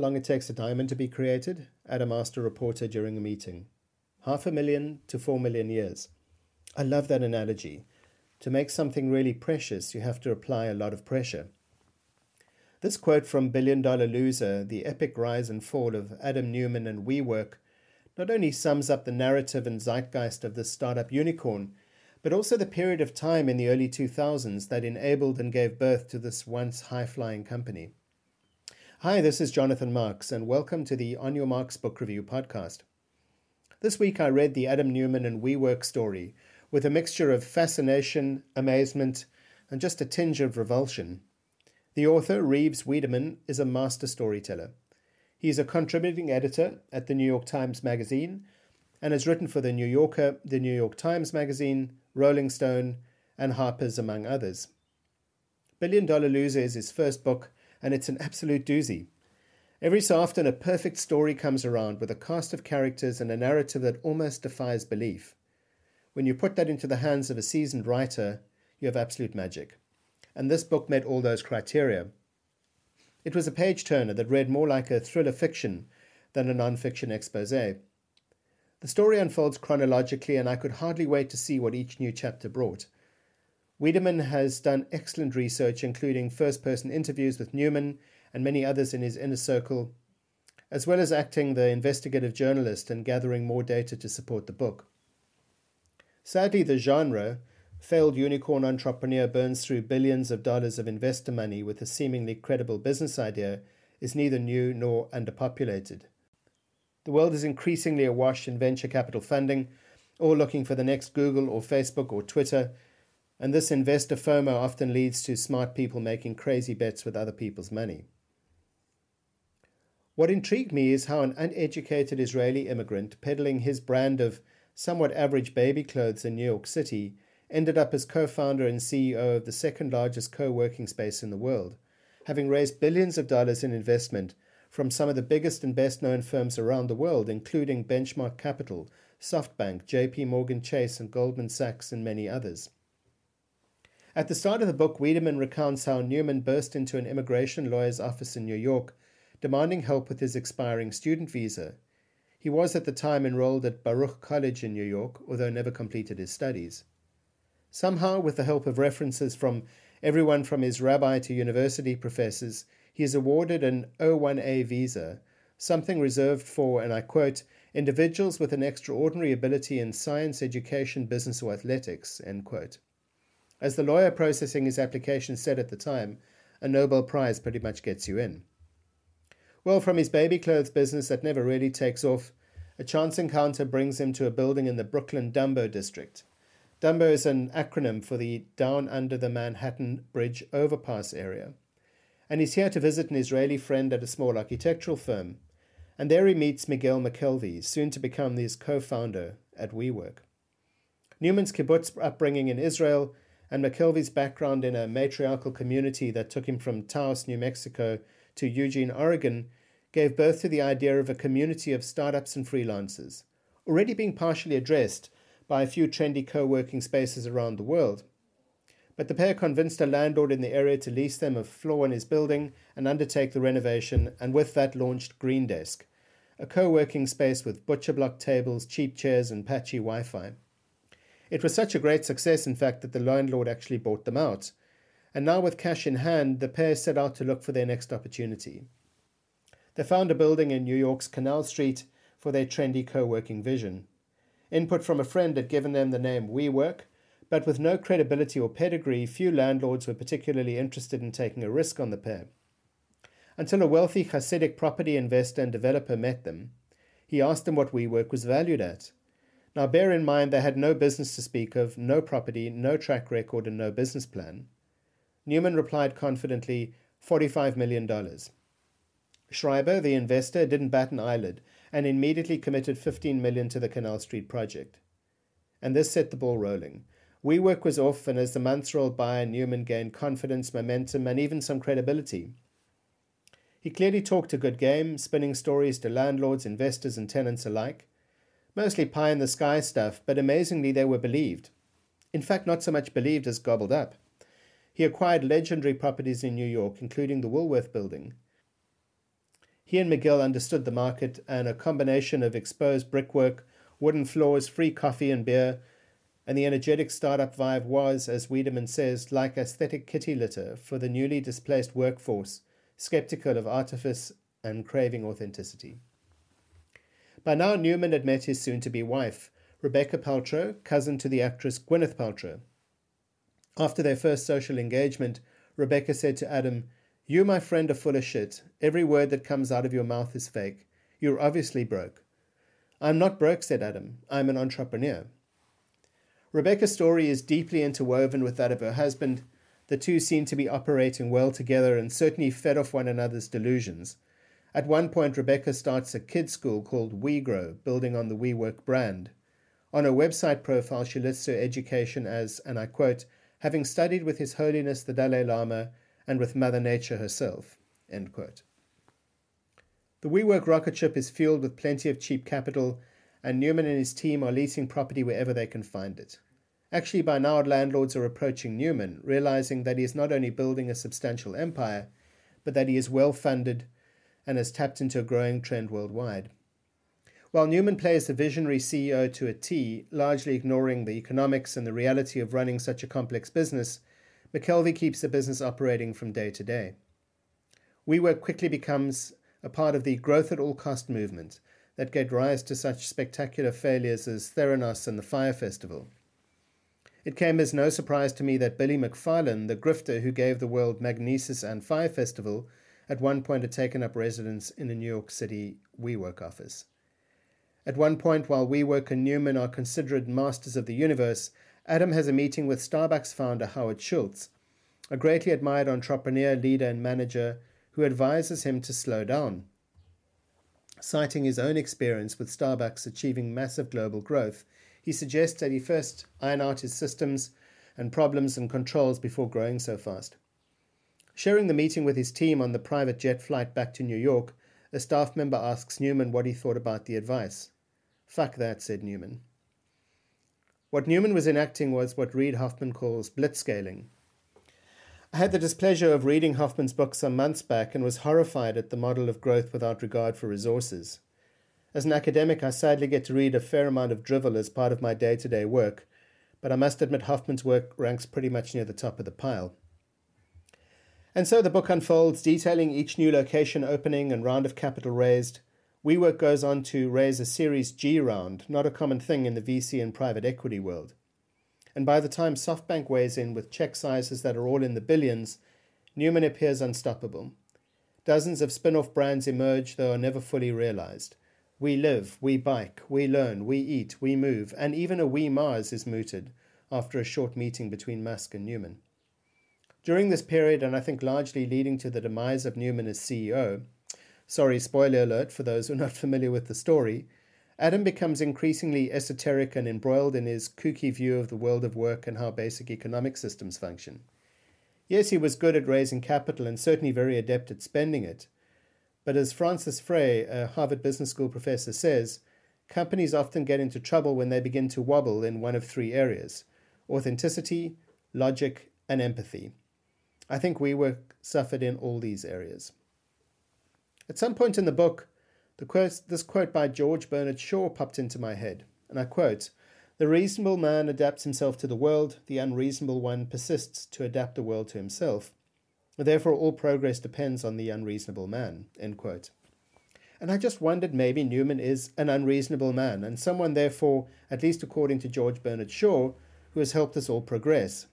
long it takes a diamond to be created? Adam asked a reporter during a meeting. Half a million to four million years. I love that analogy. To make something really precious, you have to apply a lot of pressure. This quote from Billion Dollar Loser, The Epic Rise and Fall of Adam Neumann and WeWork, not only sums up the narrative and zeitgeist of this startup unicorn, but also the period of time in the early 2000s that enabled and gave birth to this once high flying company. Hi, this is Jonathan Marks, and welcome to the On Your Marks Book Review podcast. This week I read the Adam Neumann and WeWork story with a mixture of fascination, amazement, and just a tinge of revulsion. The author, Reeves Wiedeman, is a master storyteller. He is a contributing editor at the New York Times Magazine and has written for The New Yorker, The New York Times Magazine, Rolling Stone, and Harper's, among others. Billion Dollar Loser is his first book, and it's an absolute doozy. Every so often, a perfect story comes around with a cast of characters and a narrative that almost defies belief. When you put that into the hands of a seasoned writer, you have absolute magic. And this book met all those criteria. It was a page turner that read more like a thriller fiction than a non fiction expose. The story unfolds chronologically, and I could hardly wait to see what each new chapter brought. Wiedeman has done excellent research, including first person interviews with Neumann and many others in his inner circle, as well as acting the investigative journalist and gathering more data to support the book. Sadly, the genre, failed unicorn entrepreneur burns through billions of dollars of investor money with a seemingly credible business idea, is neither new nor underpopulated. The world is increasingly awash in venture capital funding, all looking for the next Google or Facebook or Twitter, and this investor FOMO often leads to smart people making crazy bets with other people's money. What intrigued me is how an uneducated Israeli immigrant peddling his brand of somewhat average baby clothes in New York City ended up as co founder and CEO of the second largest co working space in the world, having raised billions of dollars in investment from some of the biggest and best known firms around the world, including Benchmark Capital, SoftBank, JP Morgan Chase, and Goldman Sachs, and many others. At the start of the book, Wiedeman recounts how Neumann burst into an immigration lawyer's office in New York, demanding help with his expiring student visa. He was at the time enrolled at Baruch College in New York, although never completed his studies. Somehow, with the help of references from everyone from his rabbi to university professors, he is awarded an O1A visa, something reserved for, and I quote, individuals with an extraordinary ability in science, education, business, or athletics, end quote. As the lawyer processing his application said at the time, a Nobel Prize pretty much gets you in. Well, from his baby clothes business that never really takes off, a chance encounter brings him to a building in the Brooklyn Dumbo district. Dumbo is an acronym for the Down Under the Manhattan Bridge Overpass area and he's here to visit an Israeli friend at a small architectural firm. And there he meets Miguel McKelvey, soon to become his co founder at WeWork. Neumann's kibbutz upbringing in Israel and McKelvey's background in a matriarchal community that took him from Taos, New Mexico to Eugene, Oregon, gave birth to the idea of a community of startups and freelancers, already being partially addressed by a few trendy co working spaces around the world. But the pair convinced a landlord in the area to lease them a floor in his building and undertake the renovation, and with that launched Green Desk, a co working space with butcher block tables, cheap chairs, and patchy Wi Fi. It was such a great success, in fact, that the landlord actually bought them out. And now, with cash in hand, the pair set out to look for their next opportunity. They found a building in New York's Canal Street for their trendy co working vision. Input from a friend had given them the name WeWork, but with no credibility or pedigree, few landlords were particularly interested in taking a risk on the pair. Until a wealthy Hasidic property investor and developer met them, he asked them what WeWork was valued at. Now, bear in mind they had no business to speak of, no property, no track record, and no business plan. Neumann replied confidently, $45 million. Schreiber, the investor, didn't bat an eyelid and immediately committed 15 million to the Canal Street project. And this set the ball rolling. WeWork was off, and as the months rolled by, Neumann gained confidence, momentum, and even some credibility. He clearly talked a good game, spinning stories to landlords, investors, and tenants alike. Mostly pie in the sky stuff, but amazingly they were believed. In fact, not so much believed as gobbled up. He acquired legendary properties in New York, including the Woolworth Building. He and Miguel understood the market, and a combination of exposed brickwork, wooden floors, free coffee and beer, and the energetic startup vibe was, as Wiedeman says, like aesthetic kitty litter for the newly displaced workforce, skeptical of artifice and craving authenticity. By now, Neumann had met his soon to be wife, Rebecca Paltrow, cousin to the actress Gwyneth Paltrow. After their first social engagement, Rebecca said to Adam, You, my friend, are full of shit. Every word that comes out of your mouth is fake. You're obviously broke. I'm not broke, said Adam. I'm an entrepreneur. Rebecca's story is deeply interwoven with that of her husband. The two seem to be operating well together and certainly fed off one another's delusions. At one point, Rebecca starts a kids' school called WeGrow, building on the WeWork brand. On her website profile, she lists her education as, and I quote, having studied with His Holiness the Dalai Lama and with Mother Nature herself. End quote. The WeWork rocket ship is fueled with plenty of cheap capital, and Neumann and his team are leasing property wherever they can find it. Actually, by now, landlords are approaching Neumann, realizing that he is not only building a substantial empire, but that he is well funded and has tapped into a growing trend worldwide. While Neumann plays the visionary CEO to a T, largely ignoring the economics and the reality of running such a complex business, McKelvey keeps the business operating from day to day. WeWork quickly becomes a part of the growth at all cost movement that gave rise to such spectacular failures as Theranos and the Fyre Festival. It came as no surprise to me that Billy McFarland, the grifter who gave the world Magnises and Fyre Festival, at one point had taken up residence in a New York City WeWork office. At one point, while WeWork and Neumann are considered masters of the universe, Adam has a meeting with Starbucks founder Howard Schultz, a greatly admired entrepreneur, leader, and manager who advises him to slow down. Citing his own experience with Starbucks achieving massive global growth, he suggests that he first iron out his systems and problems and controls before growing so fast. Sharing the meeting with his team on the private jet flight back to New York, a staff member asks Neumann what he thought about the advice. Fuck that, said Neumann. What Neumann was enacting was what Reid Hoffman calls blitzscaling. I had the displeasure of reading Hoffman's book some months back and was horrified at the model of growth without regard for resources. As an academic, I sadly get to read a fair amount of drivel as part of my day to day work, but I must admit Hoffman's work ranks pretty much near the top of the pile. And so the book unfolds, detailing each new location opening and round of capital raised. WeWork goes on to raise a Series G round, not a common thing in the VC and private equity world. And by the time SoftBank weighs in with check sizes that are all in the billions, Neumann appears unstoppable. Dozens of spin off brands emerge, though are never fully realized. We live, we bike, we learn, we eat, we move, and even a We Mars is mooted after a short meeting between Musk and Neumann. During this period, and I think largely leading to the demise of Neumann as CEO, sorry, spoiler alert for those who are not familiar with the story, Adam becomes increasingly esoteric and embroiled in his kooky view of the world of work and how basic economic systems function. Yes, he was good at raising capital and certainly very adept at spending it. But as Frances Frei, a Harvard Business School professor, says, companies often get into trouble when they begin to wobble in one of three areas authenticity, logic, and empathy. I think WeWork suffered in all these areas. At some point in the book, the quote, this quote by George Bernard Shaw popped into my head, and I quote The reasonable man adapts himself to the world, the unreasonable one persists to adapt the world to himself. Therefore, all progress depends on the unreasonable man. End quote. And I just wondered maybe Neumann is an unreasonable man, and someone, therefore, at least according to George Bernard Shaw, who has helped us all progress.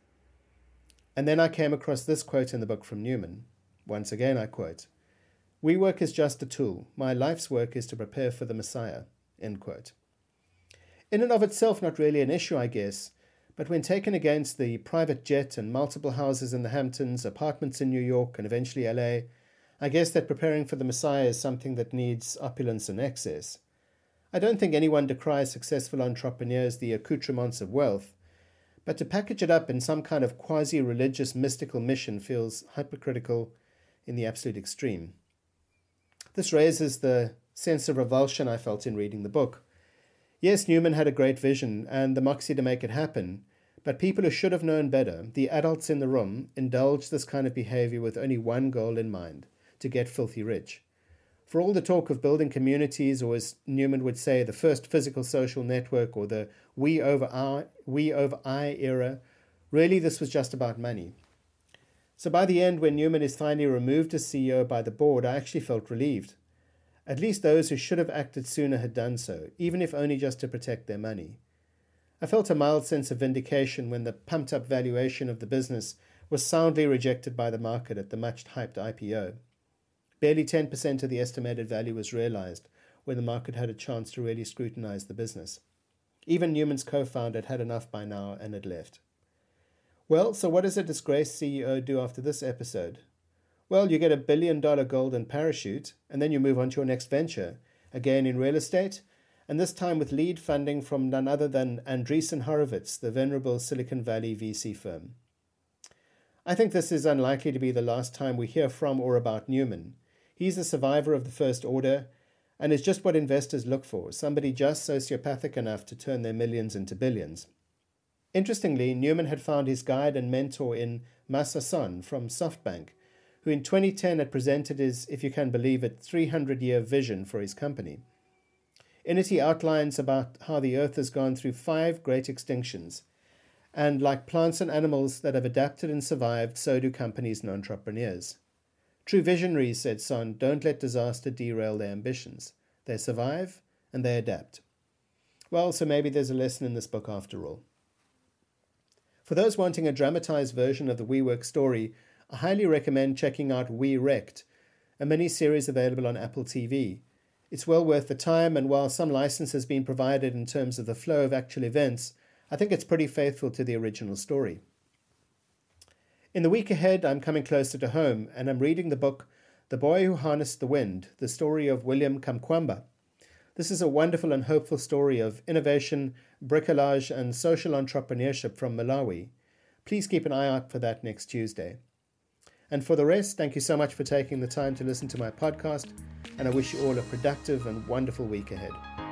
And then I came across this quote in the book from Neumann. Once again, I quote WeWork is just a tool. My life's work is to prepare for the Messiah. End quote. In and of itself, not really an issue, I guess, but when taken against the private jet and multiple houses in the Hamptons, apartments in New York, and eventually LA, I guess that preparing for the Messiah is something that needs opulence and excess. I don't think anyone decries successful entrepreneurs the accoutrements of wealth, but to package it up in some kind of quasi religious mystical mission feels hypocritical in the absolute extreme. This raises the sense of revulsion I felt in reading the book. Yes, Neumann had a great vision and the moxie to make it happen, but people who should have known better, the adults in the room, indulged this kind of behavior with only one goal in mind to get filthy rich. For all the talk of building communities, or as Neumann would say, the first physical social network or the we over I, we over I era, really this was just about money. So by the end, when Neumann is finally removed as CEO by the board, I actually felt relieved. At least those who should have acted sooner had done so, even if only just to protect their money. I felt a mild sense of vindication when the pumped up valuation of the business was soundly rejected by the market at the much hyped IPO. Barely 10% of the estimated value was realized when the market had a chance to really scrutinize the business. Even Neumann's co founder had had enough by now and had left. Well, so what does a disgraced CEO do after this episode? Well, you get a billion dollar golden parachute, and then you move on to your next venture, again in real estate, and this time with lead funding from none other than Andreessen Horowitz, the venerable Silicon Valley VC firm. I think this is unlikely to be the last time we hear from or about Neumann. He's a survivor of the First Order and is just what investors look for somebody just sociopathic enough to turn their millions into billions. Interestingly, Neumann had found his guide and mentor in Masa Son from SoftBank, who in 2010 had presented his, if you can believe it, 300 year vision for his company. In it, he outlines about how the Earth has gone through five great extinctions, and like plants and animals that have adapted and survived, so do companies and entrepreneurs. True visionaries, said Son, don't let disaster derail their ambitions. They survive and they adapt. Well, so maybe there's a lesson in this book after all. For those wanting a dramatized version of the WeWork story, I highly recommend checking out We Wrecked, a mini series available on Apple TV. It's well worth the time, and while some license has been provided in terms of the flow of actual events, I think it's pretty faithful to the original story. In the week ahead, I'm coming closer to home and I'm reading the book The Boy Who Harnessed the Wind, the story of William Kamkwamba. This is a wonderful and hopeful story of innovation, bricolage, and social entrepreneurship from Malawi. Please keep an eye out for that next Tuesday. And for the rest, thank you so much for taking the time to listen to my podcast, and I wish you all a productive and wonderful week ahead.